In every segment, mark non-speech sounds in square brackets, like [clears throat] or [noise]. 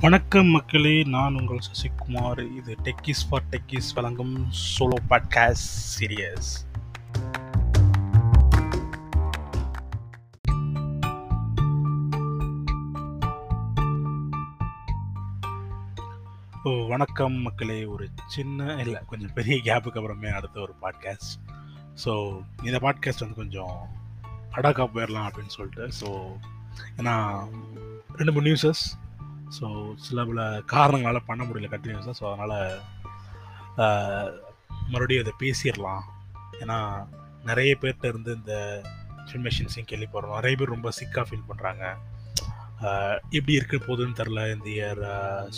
வணக்கம் மக்களே நான் உங்கள் சசிகுமார். இது டெக்கிஸ் ஃபார் டெக்கிஸ் வழங்கும் சோலோ பாட்காஸ்ட் சீரியஸ் வணக்கம் மக்களே. ஒரு சின்ன இல்லை கொஞ்சம் பெரிய கேப்புக்கு அப்புறமே அடுத்த ஒரு பாட்காஸ்ட் ஸோ இந்த பாட்காஸ்ட் வந்து கொஞ்சம் அடாக்கா போயிடலாம் அப்படின்னு சொல்லிட்டு. ஸோ ஏன்னா ரெண்டு மூணு நியூஸஸ் ஸோ சில பல காரணங்களால் பண்ண முடியல கண்டினியூஸாக ஸோ அதனால் மறுபடியும் அதை பேசிடலாம். ஏன்னா நிறைய பேர்கிட்ட இருந்து இந்த இன்ஃபர்மேஷன்ஸையும் கேள்விப்படுறோம். நிறைய பேர் ரொம்ப சிக்காக ஃபீல் பண்ணுறாங்க எப்படி இருக்க போகுதுன்னு தெரில இந்த இயர்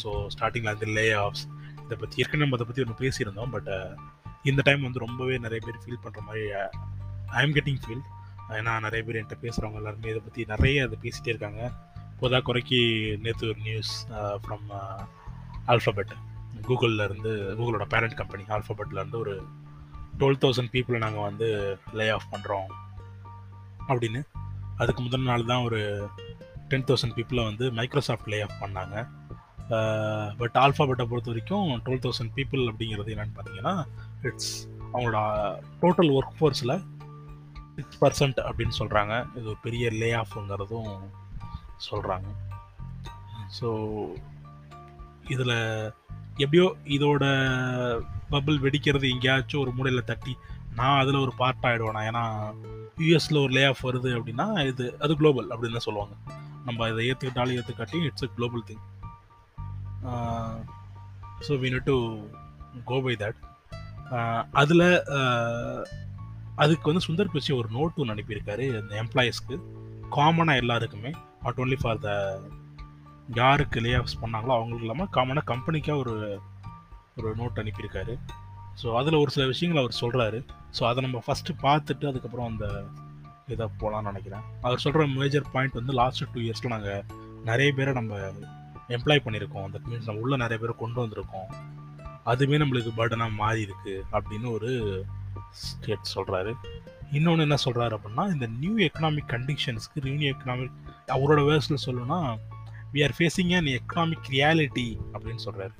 ஸோ ஸ்டார்டிங்கில் அந்த லே ஆஃப்ஸ் இதை பற்றி ஏற்கனவே நம்ம அதை பற்றி ஒன்று பேசியிருந்தோம். பட் இந்த டைம் வந்து ரொம்பவே நிறைய பேர் ஃபீல் பண்ணுற மாதிரி ஐ எம் கெட்டிங் ஃபீல் ஏன்னா நிறைய பேர் என்கிட்ட பேசுகிறவங்க எல்லாருமே இதை பற்றி நிறைய அதை பேசிகிட்டே இருக்காங்க. இப்போதா குறைக்கி நேற்று ஒரு நியூஸ் ஃப்ரம் ஆல்ஃபபெட் கூகுளில் இருந்து கூகுளோட பேரண்ட் கம்பெனி ஆல்ஃபபெட்லேருந்து ஒரு டுவெல் தௌசண்ட் பீப்புளை நாங்கள் வந்து லே ஆஃப் பண்ணுறோம் அப்படின்னு. அதுக்கு முதல் நாள் தான் ஒரு டென் தௌசண்ட் பீப்புளை வந்து மைக்ரோசாஃப்ட் லே ஆஃப் பண்ணாங்க. பட் ஆல்ஃபாபெட்டை பொறுத்த வரைக்கும் டுவெல் தௌசண்ட் பீப்புள் அப்படிங்கிறது என்னென்னு பார்த்தீங்கன்னா இட்ஸ் அவங்களோட டோட்டல் ஒர்க் ஃபோர்ஸில் சிக்ஸ் பர்சன்ட் அப்படின்னு சொல்கிறாங்க இது ஒரு பெரிய லே ஆஃப்ங்கிறதும் சொல்கிறாங்க ஸோ இதில் எப்படியோ இதோட பபிள் வெடிக்கிறது எங்கேயாச்சும் ஒரு மூலையில் தட்டி நான் அதில் ஒரு பார்ட் ஆகிடுவேனா ஏன்னா யூஎஸில் ஒரு லே ஆஃப் வருது அப்படின்னா இது அது குளோபல் அப்படின்னு தான் சொல்லுவாங்க. நம்ம இதை ஏற்றுக்கிட்டாலும் ஏற்றுக்காட்டி it's a global thing so we need to go by that அதில் அதுக்கு வந்து சுந்தர் பிச்சை ஒரு நோட் ஒன்று அனுப்பியிருக்காரு இந்த எம்ப்ளாயீஸ்க்கு காமனாக எல்லாருக்குமே. நாட் ஓன்லி ஃபார் த யாருக்கு லே ஆஃப்ஸ் பண்ணாங்களோ அவங்களுக்கு இல்லாமல் காமனாக கம்பெனிக்காக ஒரு ஒரு நோட் அனுப்பியிருக்காரு. ஸோ அதில் ஒரு சில விஷயங்கள் அவர் சொல்கிறாரு ஸோ அதை நம்ம ஃபஸ்ட்டு பார்த்துட்டு அதுக்கப்புறம் அந்த இதை போகலான்னு நினைக்கிறேன். அவர் சொல்கிற மேஜர் பாயிண்ட் வந்து லாஸ்ட் டூ இயர்ஸில் நாங்கள் நிறைய பேரை நம்ம எம்ப்ளாய் பண்ணியிருக்கோம். தட் மீன்ஸ் நம்ம உள்ளே நிறைய பேரை கொண்டு வந்திருக்கோம். அதுவுமே நம்மளுக்கு பர்டனாக மாறி இருக்கு அப்படின்னு ஒரு ஸ்டேட் சொல்கிறாரு இன்னொன்று என்ன சொல்கிறாரு அப்படின்னா இந்த நியூ எக்கனாமிக் கண்டிஷன்ஸ்க்கு நியூ எக்கனாமிக் அவரோட வேர்ஸில் சொல்லணும்னா we are facing an economic reality அப்படின்னு சொல்கிறாரு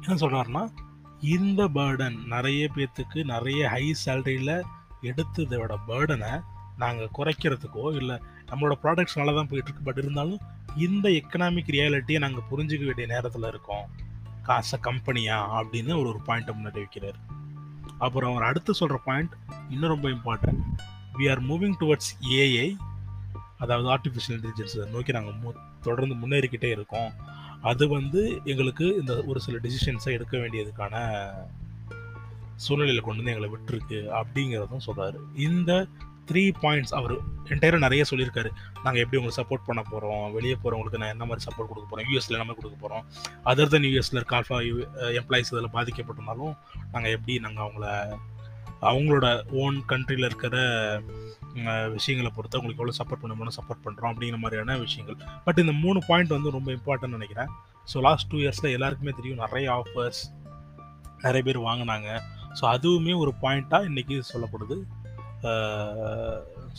என்ன சொல்கிறாருன்னா இந்த பேர்டன் நிறைய பேர்த்துக்கு நிறைய ஹை சேலரியில் எடுத்ததோட பேர்டனை நாங்கள் குறைக்கிறதுக்கோ இல்லை நம்மளோட ப்ராடக்ட்ஸ் நல்லா தான் போயிட்டுருக்கு பட் இருந்தாலும் இந்த எக்கனாமிக் ரியாலிட்டியை நாங்கள் புரிஞ்சுக்க வேண்டிய நேரத்தில் இருக்கோம். காசை கம்பெனியா? அப்படின்னு ஒரு ஒரு பாயிண்ட்டை முன்னாடி வைக்கிறார். அப்புறம் அவர் அடுத்து சொல்கிற பாயிண்ட் இன்னும் ரொம்ப important we are moving towards AI அதாவது ஆர்டிஃபிஷியல் இன்டெலிஜென்ஸை நோக்கி நாங்கள் மு தொடர்ந்து முன்னேறிக்கிட்டே இருக்கோம். அது வந்து எங்களுக்கு இந்த ஒரு சில டிசிஷன்ஸை எடுக்க வேண்டியதுக்கான சூழ்நிலையில் கொண்டு வந்து எங்களை விட்டுருக்கு அப்படிங்கிறதும் சொல்கிறாரு இந்த த்ரீ பாயிண்ட்ஸ் அவர் என்டையராக நிறைய சொல்லியிருக்காரு. நாங்கள் எப்படி உங்களுக்கு சப்போர்ட் பண்ண போகிறோம் வெளியே போகிறவங்களுக்கு நான் என்ன மாதிரி சப்போர்ட் கொடுக்க போகிறோம் யூஎஸில் என்ன மாதிரி கொடுக்க போகிறோம் அதர் தன் யூஎஸில் இருக்க ஆல்ஃபா எம்ப்ளாயிஸ் இதில் பாதிக்கப்பட்டிருந்தாலும் நாங்கள் எப்படி நாங்கள் அவங்கள அவங்களோட ஓன் கண்ட்ரியில் இருக்கிற விஷயங்களை பொறுத்து அவங்களுக்கு எவ்வளோ சப்போர்ட் பண்ண சப்போர்ட் பண்ணுறோம் அப்படிங்கிற மாதிரியான விஷயங்கள். பட் இந்த மூணு பாயிண்ட் வந்து ரொம்ப இம்பார்ட்டன் நினைக்கிறேன். ஸோ லாஸ்ட் டூ இயர்ஸில் எல்லாருக்குமே தெரியும் நிறைய ஆஃபர்ஸ் நிறைய பேர் வாங்கினாங்க. ஸோ அதுவுமே ஒரு பாயிண்ட்டாக இன்றைக்கி சொல்லப்படுது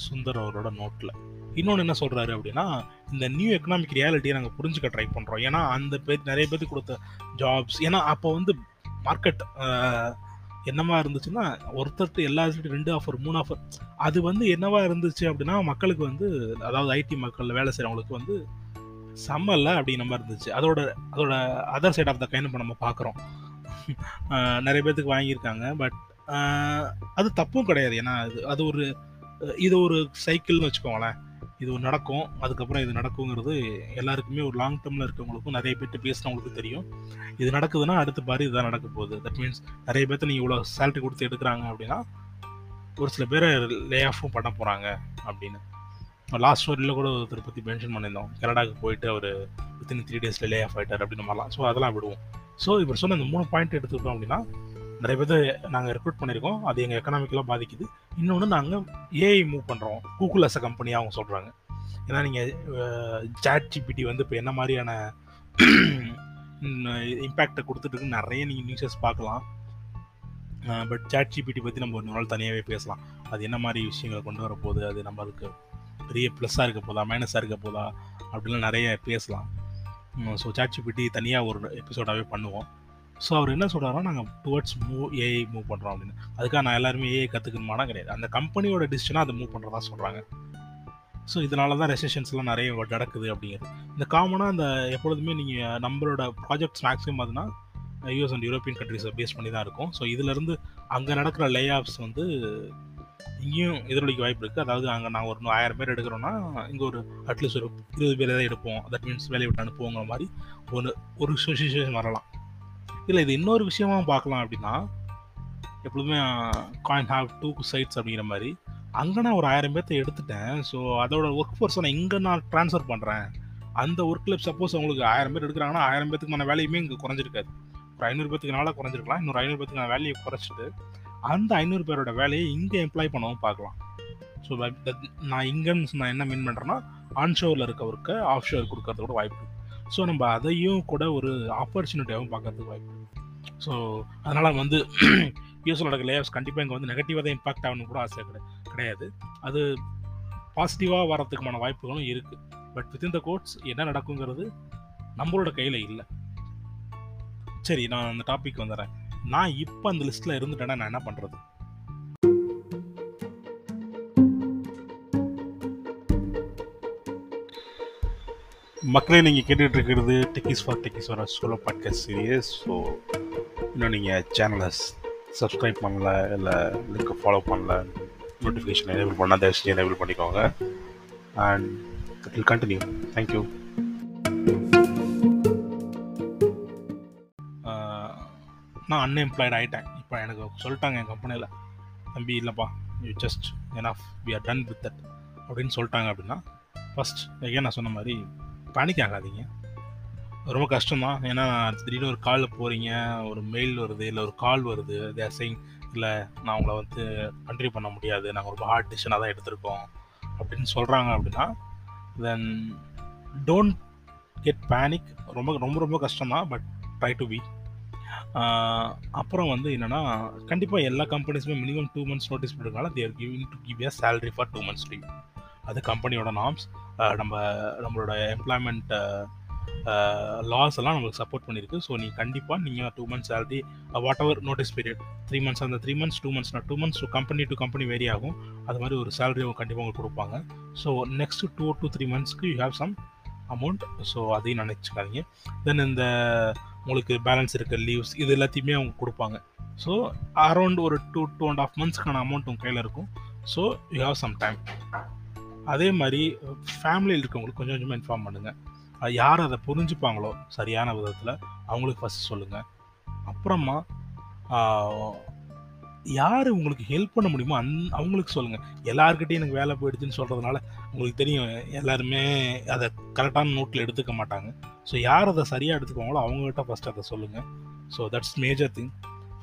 சுந்தர் அவரோட நோட்டில் இன்னொன்று என்ன சொல்கிறாரு அப்படின்னா இந்த நியூ எக்கனாமிக் ரியாலிட்டியை நாங்கள் புரிஞ்சுக்க ட்ரை பண்ணுறோம் ஏன்னா அந்த பேர் நிறைய பேருக்கு கொடுத்த ஜாப்ஸ் ஏன்னா அப்போ வந்து மார்க்கெட் என்னவா இருந்துச்சுன்னா ஒருத்தர்கிட்ட எல்லா ரெண்டு ஆஃபர் மூணு ஆஃபர் அது வந்து என்னவா இருந்துச்சு அப்படின்னா மக்களுக்கு வந்து அதாவது ஐடி மக்கள் வேலை செய்கிறவங்களுக்கு வந்து செம்மல்ல அப்படிங்கிற மாதிரி இருந்துச்சு. அதோட அதோட other side of the coin இப்போ நம்ம பார்க்குறோம் நிறைய பேர்த்துக்கு வாங்கியிருக்காங்க பட் அது தப்பும் கிடையாது. ஏன்னா அது அது ஒரு இது ஒரு சைக்கிள்னு வச்சுக்கோங்களேன். இது ஒரு நடக்கும். அதுக்கப்புறம் இது நடக்குங்கிறது எல்லாருக்குமே ஒரு லாங் டேர்மில் இருக்கவங்களுக்கும் நிறைய பேர்ட்டு பேசுகிறவங்களுக்கும் தெரியும். இது நடக்குதுன்னா அடுத்த பாரி இதுதான் நடக்க போகுது. தட் மீன்ஸ் நிறைய பேர்த்து நீங்கள் இவ்வளோ சேலரி கொடுத்து எடுக்கிறாங்க அப்படின்னா ஒரு சில பேரை லே ஆஃபும் பண்ண போகிறாங்க அப்படின்னு. லாஸ்ட் ஸ்டோரியில் கூட ஒருத்தர் பற்றி மென்ஷன் பண்ணியிருந்தோம். கனடாவுக்கு போயிட்டு அவர் வித்தின் த்ரீ டேஸில் லே ஆஃப் ஆகிட்டார் அப்படின்னு மாதிரிலாம். ஸோ அதெல்லாம் விடுவோம். ஸோ இவர் சொன்ன இந்த மூணு பாயிண்ட் எடுத்துக்கிட்டோம் அப்படின்னா நிறைய பேர் நாங்கள் ரெக்ரூட் பண்ணியிருக்கோம் அது எங்கள் எக்கனாமிக்கெலாம் பாதிக்குது. இன்னொன்று நாங்கள் ஏஐ மூவ் பண்ணுறோம் கூகுள் அஸ் அ கம்பெனியாக அவங்க சொல்கிறாங்க ஏன்னா நீங்கள் சாட் ஜிபிடி வந்து இப்போ என்ன மாதிரியான [clears throat] இம்பேக்டை கொடுத்துட்டு நிறைய நீங்கள் நியூஸஸ் பார்க்கலாம். பட் சாட் ஜிபிடி பற்றி நம்ம ஒரு நாள் தனியாகவே பேசலாம். அது என்ன மாதிரி விஷயங்களை கொண்டு வர போகுது? அது நம்மளுக்கு பெரிய ப்ளஸ்ஸாக இருக்க போதா? மைனஸாக இருக்க போதா? அப்படிலாம் நிறைய பேசலாம். ஸோ சாட்சிபிட்டி தனியாக ஒரு எபிசோடாகவே பண்ணுவோம். ஸோ அவர் என்ன சொல்கிறாருன்னா நாங்கள் டுவர்ட்ஸ் மூவ் ஏஐ மூவ் பண்ணுறோம் அப்படின்னு. அதுக்காக நான் எல்லாருமே ஏஐ கற்றுக்கணுமானா கிடையாது. அந்த கம்பெனியோட டிசிஷனாக அதை மூவ் பண்ணுறதா சொல்கிறாங்க ஸோ இதனால தான் ரெசிஷன்ஸ்லாம் நிறைய நடக்குது அப்படிங்கிறது. இந்த காமனாக அந்த எப்பொழுதுமே நீங்கள் நம்மளோட ப்ராஜெக்ட்ஸ் மேக்ஸிமம் அதுனா யூஎஸ் அண்ட் யூரோப்பியன் கண்ட்ரிஸை பேஸ் பண்ணி தான் இருக்கும். ஸோ இதுலேருந்து அங்கே நடக்கிற லே ஆஃப்ஸ் வந்து இங்கேயும் எதிரொலிக்க வாய்ப்பு இருக்குது அதாவது அங்கே நாங்கள் ஒரு ஆயிரம் பேர் எடுக்கிறோன்னா இங்கே ஒரு அட்லீஸ்ட் ஒரு இருபது பேர் தான் எடுப்போம். தட் மீன்ஸ் வேலையை விட்டு அனுப்புவோங்கிற மாதிரி ஒரு ஒரு சுச்சுவேஷன் வரலாம். இல்லை இது இன்னொரு விஷயமா பார்க்கலாம் அப்படின்னா எப்பொழுதுமே காயின் ஹாவ் டூ சைட்ஸ் அப்படிங்கிற மாதிரி. அங்கே நான் ஒரு ஆயிரம் பேர்த்த எடுத்துட்டேன். ஸோ அதோட ஒர்க் ஃபோர்ஸை நான் இங்கே நான் ட்ரான்ஸ்ஃபர் பண்ணுறேன் அந்த ஒர்க்கில் சப்போஸ் அவங்களுக்கு ஆயிரம் பேர் எடுக்கிறாங்கன்னா ஆயிரம் பேத்துக்கான வேலையுமே இங்கே குறைஞ்சிருக்காது. ஒரு ஐநூறு பேத்துக்குனால குறைஞ்சிருக்கலாம். இன்னொரு ஐநூறு பேத்துக்கான வேலையை குறைச்சிட்டு அந்த ஐநூறு பேரோட வேலையை இங்கே எம்ப்ளாய் பண்ணவும் பார்க்கலாம். ஸோ நான் இங்கேன்னு நான் என்ன மீன் பண்ணுறேன்னா ஆன்ஷோரில் இருக்க ஒர்க்கை ஆஃப் ஷோர் கொடுக்கறதுக்கு கூட வாய்ப்பு ஸோ நம்ம அதையும் கூட ஒரு ஆப்பர்ச்சுனிட்டியாகவும் பார்க்கறதுக்கு வாய்ப்பு ஸோ அதனால் வந்து [clears throat] யூஎஸ்ல நடக்கிற லேயர்ஸ் கண்டிப்பாக இங்கே வந்து நெகட்டிவாக தான் இம்பாக்ட் ஆகணும் கூட ஆசை கிடையாது கிடையாது. அது பாசிட்டிவாக வரதுக்குமான வாய்ப்புகளும் இருக்குது பட் வித்தின் த கோட்ஸ் என்ன நடக்குங்கிறது நம்மளோட கையில் இல்லை. சரி நான் அந்த டாபிக் வந்துடுறேன் நான் இப்போ அந்த லிஸ்ட்டில் இருந்துட்டேன்னா நான் என்ன பண்ணுறது மக்களே நீங்கள் கேட்டுகிட்டு இருக்கிறது டெக்கிஸ் ஃபார் டெக்கிஸ் வர சோலோ பாட்காஸ்ட் சீரியஸ் ஸோ இன்னும் நீங்கள் சேனலை சப்ஸ்கிரைப் பண்ணல இல்லை லிங்க்கை ஃபாலோ பண்ணல நோட்டிஃபிகேஷன் எனேபிள் பண்ணால் தயவுசெய்து எனேபிள் பண்ணிக்கோங்க. And it will continue thank you நான் அன்எம்ப்ளாய்டு ஆகிட்டேன் இப்போ எனக்கு சொல்லிட்டாங்க என் கம்பெனியில் தம்பி இல்லைப்பா you just end off we are done with that அப்படின்னு சொல்லிட்டாங்க அப்படின்னா ஃபஸ்ட் எகே நான் சொன்ன மாதிரி பேனிக் ஆகாதீங்க ரொம்ப கஷ்டம்தான். ஏன்னா திடீர்னு ஒரு காலில் போகிறீங்க ஒரு மெயில் வருது இல்லை ஒரு கால் வருது தேர் செயிங் இல்லை நான் உங்களை வந்து கண்ட்ரி பண்ண முடியாது. நாங்கள் ரொம்ப ஹார்ட் டிசிஷனாக தான் எடுத்திருக்கோம். அப்படின்னு சொல்கிறாங்க அப்படின்னா தென் டோன்ட் கெட் பேனிக் ரொம்ப ரொம்ப ரொம்ப கஷ்டம் தான் பட் ட்ரை டு பி அப்புறம் வந்து என்னென்னா கண்டிப்பாக எல்லா கம்பெனிஸுமே மினிமம் டூ மந்த்ஸ் நோட்டீஸ் பண்ணுறதுனால they're giving to give a salary for two months leave அது கம்பெனியோட நாம்ஸ் நம்ம நம்மளோட எம்ப்ளாய்மெண்ட் லாஸ் எல்லாம் நம்மளுக்கு சப்போர்ட் பண்ணியிருக்கு ஸோ நீங்கள் கண்டிப்பாக நீங்கள் two months salary whatever notice period three months அந்த three months two மந்த்ஸ்னா two months company to company vary ஆகும். அது மாதிரி ஒரு சேலரி கண்டிப்பாக உங்களுக்கு கொடுப்பாங்க. So next two to three மந்த்ஸ்க்கு you have some amount so அதையும் நினச்சிக்காதீங்க. தென் இந்த உங்களுக்கு பேலன்ஸ் இருக்க லீவ்ஸ் இது எல்லாத்தையுமே அவங்க கொடுப்பாங்க. ஸோ அரௌண்ட் ஒரு டூ டூ அண்ட் ஆஃப் மந்த்ஸ்க்கான அமௌண்ட் உங்கள் கையில் இருக்கும். So you have some time அதே மாதிரி ஃபேமிலியில் இருக்கவங்களுக்கு கொஞ்சம் கொஞ்சமாக இன்ஃபார்ம் பண்ணுங்கள் யார் அதை புரிஞ்சுப்பாங்களோ சரியான விதத்தில் அவங்களுக்கு ஃபஸ்ட் சொல்லுங்கள் அப்புறமா யார் உங்களுக்கு ஹெல்ப் பண்ண முடியுமோ அந் அவங்களுக்கு சொல்லுங்கள் எல்லாருக்கிட்டையும் எனக்கு வேலை போயிடுச்சுன்னு சொல்கிறதுனால உங்களுக்கு தெரியும் எல்லாருமே அதை கரெக்டான நோட்டில் எடுத்துக்க மாட்டாங்க. ஸோ யார் அதை சரியாக எடுத்துக்கோங்களோ அவங்ககிட்ட ஃபஸ்ட் அதை சொல்லுங்கள் so that's major thing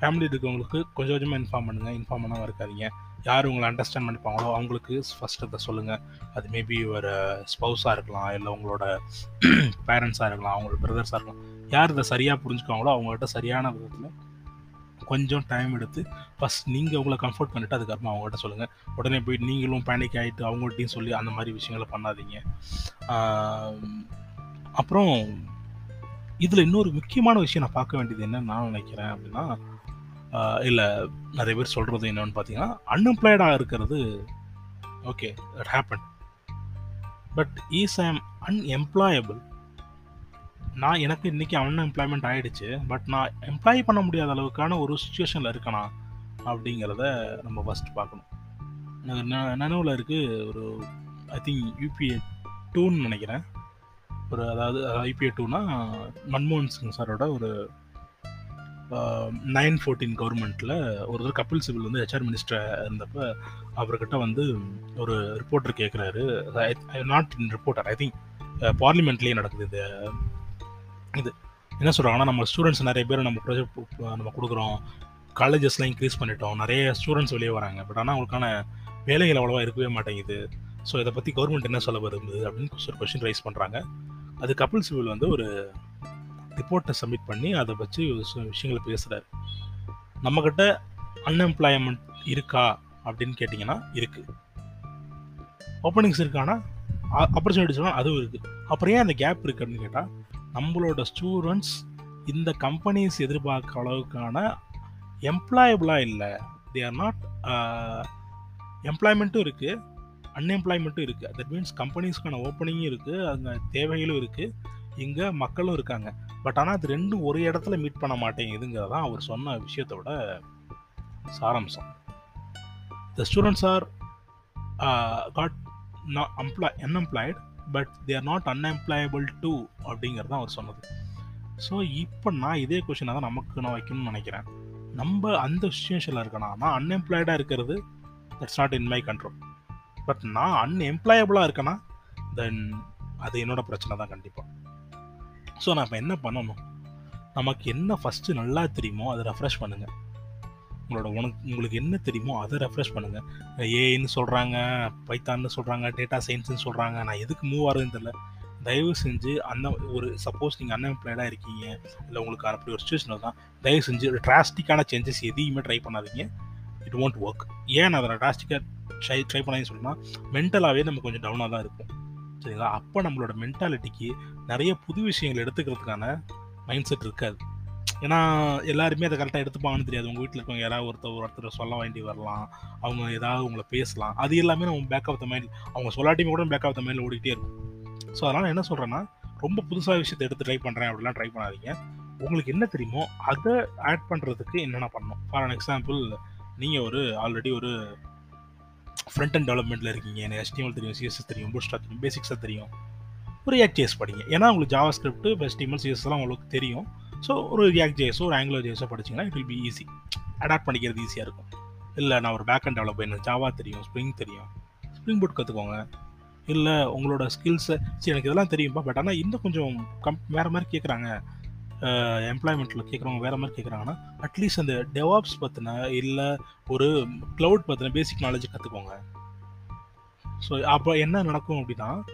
family இருக்கவங்களுக்கு கொஞ்சம் கொஞ்சமாக இன்ஃபார்ம் பண்ணுங்கள் இன்ஃபார்ம் பண்ணாமல் இருக்காதிங்க. யார் உங்களை அண்டர்ஸ்டாண்ட் பண்ணிப்பாங்களோ அவங்களுக்கு ஃபஸ்ட்டு அதை சொல்லுங்கள் அது மேபி ஒரு ஸ்பௌஸாக இருக்கலாம் இல்லை உங்களோட [clears throat] பேரண்ட்ஸாக இருக்கலாம் அவங்களோட பிரதர்ஸாக இருக்கலாம். யார் இதை சரியாக புரிஞ்சுக்குவாங்களோ அவங்கள்ட்ட சரியான விதத்தில் கொஞ்சம் டைம் எடுத்து ஃபஸ்ட் நீங்கள் உங்களை கம்ஃபர்ட் பண்ணிவிட்டு அதுக்கப்புறமா அவங்கள்ட்ட சொல்லுங்கள் உடனே போய் நீங்களும் பேனிக் ஆகிட்டு அவங்கள்ட்டையும் சொல்லி அந்த மாதிரி விஷயங்களை பண்ணாதீங்க. அப்புறம் இதில் இன்னொரு முக்கியமான விஷயம் நான் பார்க்க வேண்டியது என்னன்னு நான் நினைக்கிறேன் அப்படின்னா இல்லை நிறைய பேர் சொல்கிறது என்னென்னு பார்த்தீங்கன்னா அன்எம்ப்ளாய்டாக இருக்கிறது okay that happen but is I am unemployable நான் எனக்கு இன்றைக்கி அன்எம்ப்ளாய்மெண்ட் ஆகிடுச்சு பட் நான் எம்ப்ளாய் பண்ண முடியாத அளவுக்கான ஒரு சுச்சுவேஷனில் இருக்கணா அப்படிங்கிறத நம்ம ஃபஸ்ட் பார்க்கணும். எனக்கு நினைவில் இருக்குது ஒரு ஐ திங்க் யூபிஏ டூன்னு நினைக்கிறேன். ஒரு அதாவது ஐபிஏ டூனா மன்மோகன் சிங் சாரோட ஒரு நைன் ஃபோர்டீன் கவர்மெண்ட்டில் ஒரு தடவை கபில் சிபில் வந்து ஹெச்ஆர் மினிஸ்டராக இருந்தப்போ அவர்கிட்ட வந்து ஒரு ரிப்போர்ட்டர் கேட்குறாரு not in reporter I think பார்லிமெண்ட்லேயே நடக்குது இது இது. என்ன சொல்கிறாங்கன்னா நம்ம ஸ்டூடெண்ட்ஸ் நிறைய பேர் நம்ம ப்ரொஜெக்ட் நம்ம கொடுக்குறோம். காலேஜஸ்லாம் இன்க்ரீஸ் பண்ணிட்டோம். நிறைய ஸ்டூடெண்ட்ஸ் வெளியே வராங்க. பட் ஆனால் அவங்களுக்கான வேலைகள் அவ்வளோவா இருக்கவே மாட்டேங்குது. ஸோ இதை பற்றி கவர்மெண்ட் என்ன சொல்ல வருது அப்படின்னு ஒரு கொஷின் ரைஸ் பண்ணுறாங்க அது கபில் சிவில் வந்து ஒரு ரிப்போர்ட்டை சப்மிட் பண்ணி அதை வச்சு விஷயங்களை பேசுகிறாரு நம்மக்கிட்ட அன்எம்ப்ளாய்மெண்ட் இருக்கா அப்படின்னு கேட்டிங்கன்னா இருக்குது ஓப்பனிங்ஸ் இருக்கானா ஆப்பர்ச்சுனிட்டிஸ் அதுவும் இருக்குது அப்புறம் ஏன் அந்த கேப் இருக்குது அப்படின்னு கேட்டால் நம்மளோட ஸ்டூடெண்ட்ஸ் இந்த கம்பெனிஸ் எதிர்பார்க்குற அளவுக்கான எம்ப்ளாயபிளாக இல்லை. தே ஆர் நாட் எம்ப்ளாய்மெண்ட்டும் இருக்குது அன்எம்ப்ளாய்மெண்ட்டும் இருக்குது தட் மீன்ஸ் கம்பெனிஸ்க்கான ஓப்பனிங்கும் இருக்குது அங்கே தேவைகளும் இருக்குது இங்கே மக்களும் இருக்காங்க. பட் ஆனால் அது ரெண்டும் ஒரு இடத்துல மீட் பண்ண மாட்டேங்குதுங்கிறது தான் அவர் சொன்ன விஷயத்தோட சாராம்சம். The students are got employ unemployed but they are not unemployable too அப்படிங்கிறது தான் அவர் சொன்னது. ஸோ இப்போ நான் இதே கொஷினை தான் நமக்கு நான் வைக்கணும்னு நினைக்கிறேன். நம்ம அந்த சுச்சுவேஷனில் இருக்கணும். நான் அன்எம்ப்ளாய்டாக இருக்கிறது that's not in my control but நான் அன்எம்ப்ளாயபிளாக இருக்கேன்னா தென் அது என்னோடய பிரச்சனை தான் கண்டிப்பாக ஸோ நான் இப்போ என்ன பண்ணணும்? நமக்கு என்ன ஃபஸ்ட்டு நல்லா தெரியுமோ அதை ரெஃப்ரெஷ் பண்ணுங்கள் உங்களோட உனக்கு உங்களுக்கு என்ன தெரியுமோ அதை ரெஃப்ரெஷ் பண்ணுங்கள் ஏன்னு சொல்கிறாங்க பைத்தான்னு சொல்கிறாங்க டேட்டா சயின்ஸ்னு சொல்கிறாங்க நான் எதுக்கு மூவ் ஆகுதுன்னு தெரில தயவு செஞ்சு அந்த ஒரு சப்போஸ் நீங்கள் அன்எம்ப்ளாய்டாக இருக்கீங்க இல்லை உங்களுக்கு அப்படி ஒரு சுச்சுவேஷன் தான் தயவு செஞ்சு ஒரு டிராஸ்டிக்கான சேஞ்சஸ் எதையுமே ட்ரை பண்ணாதீங்க. இட் ஒன்ட் ஒர்க் ஏன் நான் அதை டிராஸ்டிக்காக ட்ரை ட்ரை பண்ணாதீங்கன்னு சொன்னால் மென்டலாகவே நம்ம கொஞ்சம் டவுனாக தான் இருக்கும் சரிங்களா அப்போ நம்மளோட மென்டாலிட்டிக்கு நிறைய புது விஷயங்கள் எடுத்துக்கிறதுக்கான மைண்ட் செட் இருக்காது. ஏன்னா எல்லாருமே அதை கரெக்டாக எடுத்துப்பாங்கன்னு தெரியாது. உங்கள் வீட்டில் இருக்கவங்க யாராவது ஒருத்தர் ஒருத்தர் சொல்ல வேண்டி வரலாம். அவங்க ஏதாவது உங்களை பேசலாம். அது எல்லாமே நம்ம பேக் ஆஃப் த மைண்ட் அவங்க சொல்லாட்டியுமே கூட பேக் ஆஃப் த மைண்டில் ஓடிக்கிட்டே இருக்கும். ஸோ அதனால் என்ன சொல்கிறேன்னா ரொம்ப புதுசாக விஷயத்தை எடுத்து ட்ரை பண்ணுறேன் அப்படிலாம் ட்ரை பண்ணாதீங்க. உங்களுக்கு என்ன தெரியுமோ அதை ஆட் பண்ணுறதுக்கு என்னென்ன பண்ணணும்? ஃபார் அன் எக்ஸாம்பிள் நீங்கள் ஒரு ஆல்ரெடி ஒரு ஃப்ரண்ட் அண்ட் டெவலப்மெண்ட்டில் இருக்கீங்க. எனக்கு HTML தெரியும் சிஎஸ்எஸ் தெரியும் பூஸ்டாக் தெரியும் பேசிக்ஸாக தெரியும். ஒரு ரியாக்ட் ஜேஸ் படிங்க. ஏன்னா உங்களுக்கு ஜாவா ஸ்கிரிப்ட் HTML சிஎஸ்எஸ்லாம் உங்களுக்கு தெரியும். ஸோ ஒரு ரியாக்ட் ஜேஸோ ஒரு ஆங்கிலோ ஜேஸோ படிச்சிங்கன்னா it will be easy adapt பண்ணிக்கிறது ஈஸியாக இருக்கும். இல்லை நான் ஒரு பேக் அண்ட் டெவலப் எனக்கு ஜாவா தெரியும் ஸ்ப்ரிங் தெரியும். ஸ்ப்ரிங் போட் கற்றுக்கோங்க இல்லை உங்களோட ஸ்கில்ஸை சரி எனக்கு இதெல்லாம் தெரியும்பா பட் ஆனால் இன்னும் கொஞ்சம் கம் வேறு மாதிரி கேட்குறாங்க எம்ப்ளாய்மெண்ட்டில் கேட்குறவங்க வேறு மாதிரி கேட்குறாங்கன்னா அட்லீஸ்ட் அந்த டெவாப்ஸ் பற்றின இல்லை ஒரு க்ளவுட் பற்றின பேசிக் நாலேஜ் கற்றுக்கோங்க ஸோ அப்போ என்ன நடக்கும் அப்படின்னா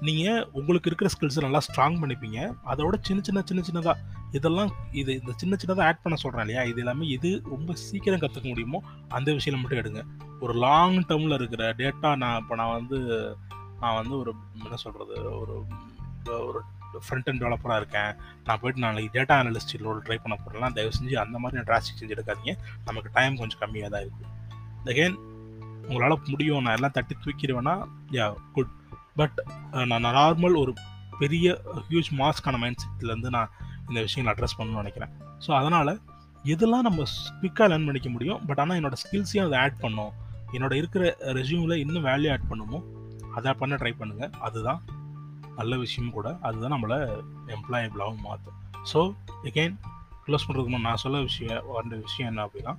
நீங்கள் உங்களுக்கு இருக்கிற ஸ்கில்ஸை நல்லா ஸ்ட்ராங் பண்ணிப்பீங்க. அதோட சின்ன சின்ன சின்ன சின்னதாக இதெல்லாம் இது இந்த சின்ன சின்னதாக ஆட் பண்ண சொல்கிறேன் இல்லையா? இது எல்லாமே எது ரொம்ப சீக்கிரம் கற்றுக்க முடியுமோ அந்த விஷயம் மட்டும் எடுங்க. ஒரு லாங் டேர்மில் இருக்கிற டேட்டா நான் இப்போ நான் வந்து நான் வந்து ஒரு என்ன சொல்கிறது ஒரு ஒரு ஃப்ரண்ட் அண்ட் டெவலப்பராக இருக்கேன். நான் போயிட்டு நாளைக்கு டேட்டா அனலிஸ்ட் ரோல் ட்ரை பண்ண போகிறேன் தயவு செஞ்சு அந்த மாதிரி டிராஸ்டிக் செஞ்சு எடுக்காதீங்க. நமக்கு டைம் கொஞ்சம் கம்மியாக தான் இருக்குது அகெயின் உங்களால் முடியும். நான் எல்லாம் தட்டி தூக்கிடுவேன்னா யா குட் பட் நான் நார்மல் ஒரு பெரிய ஹியூஜ் மாஸ்க்கான மைண்ட் செட்லேருந்து நான் இந்த விஷயங்களை அட்ரஸ் பண்ணணும்னு நினைக்கிறேன். ஸோ அதனால் இதெல்லாம் நம்ம குவிக்காக லேர்ன் பண்ணிக்க முடியும் பட் ஆனால் என்னோடய ஸ்கில்ஸையும் அதை ஆட் பண்ணும்? என்னோட இருக்கிற ரெசியூமில் இன்னும் வேல்யூ ஆட் பண்ணுமோ? அதை பண்ண ட்ரை பண்ணுங்கள் அதுதான் நல்ல விஷயமும் கூட அதுதான் நம்மளை எம்ப்ளாயபிளாகவும் மாற்றும் ஸோ எகெயின் க்ளோஸ் பண்ணுறதுக்கு நான் சொல்ல விஷயம் வந்த விஷயம் என்ன அப்படின்னா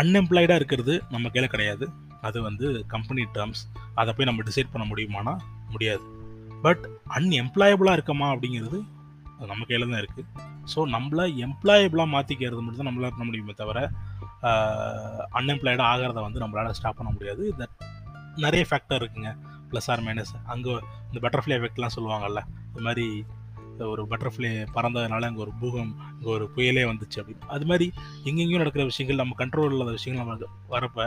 அன்எம்ப்ளாய்டாக இருக்கிறது நம்ம கையில் கிடையாது. அது வந்து கம்பெனி டேர்ம்ஸ் அதை போய் நம்ம டிசைட் பண்ண முடியுமானா முடியாது. பட் அன்எம்ப்ளாயபிளாக இருக்கமா அப்படிங்கிறது அது நம்ம கையில் தான் இருக்குது ஸோ நம்மளை எம்ப்ளாயபிளாக மாற்றிக்கிறது மட்டும் தான் நம்மளால் பண்ண முடியுமே தவிர அன்எம்ப்ளாய்டாக ஆகிறத வந்து நம்மளால் ஸ்டாப் பண்ண முடியாது. தட் நிறைய ஃபேக்டர் இருக்குங்க. ப்ளஸ் ஆர் மைனஸ் அங்கே இந்த பட்டர்ஃப்ளை எஃபெக்ட்லாம் சொல்லுவாங்கல்ல. இந்த மாதிரி ஒரு பட்டர்ஃப்ளை பறந்ததுனால அங்கே ஒரு பூகம் இங்கே ஒரு புயலே வந்துச்சு அப்படின்னு அது மாதிரி எங்கெங்கேயும் நடக்கிற விஷயங்கள் நம்ம கண்ட்ரோல் இல்லாத விஷயங்கள் நம்ம வரப்போ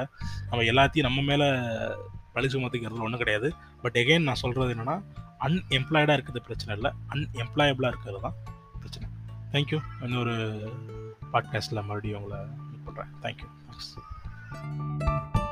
நம்ம எல்லாத்தையும் நம்ம மேலே பழி சுமத்திக்கிறது ஒன்றும் கிடையாது. பட் எகெயின் நான் சொல்கிறது என்னென்னா அன்எம்ப்ளாய்டாக இருக்கிறது பிரச்சனை இல்லை. அன்எம்ப்ளாயபிளாக இருக்கிறது தான் பிரச்சனை. தேங்க்யூ இன்னொரு பாட்காஸ்ட்டில் மறுபடியும் உங்களை பண்ணுறேன் தேங்க்யூ தேங்க்ஸ்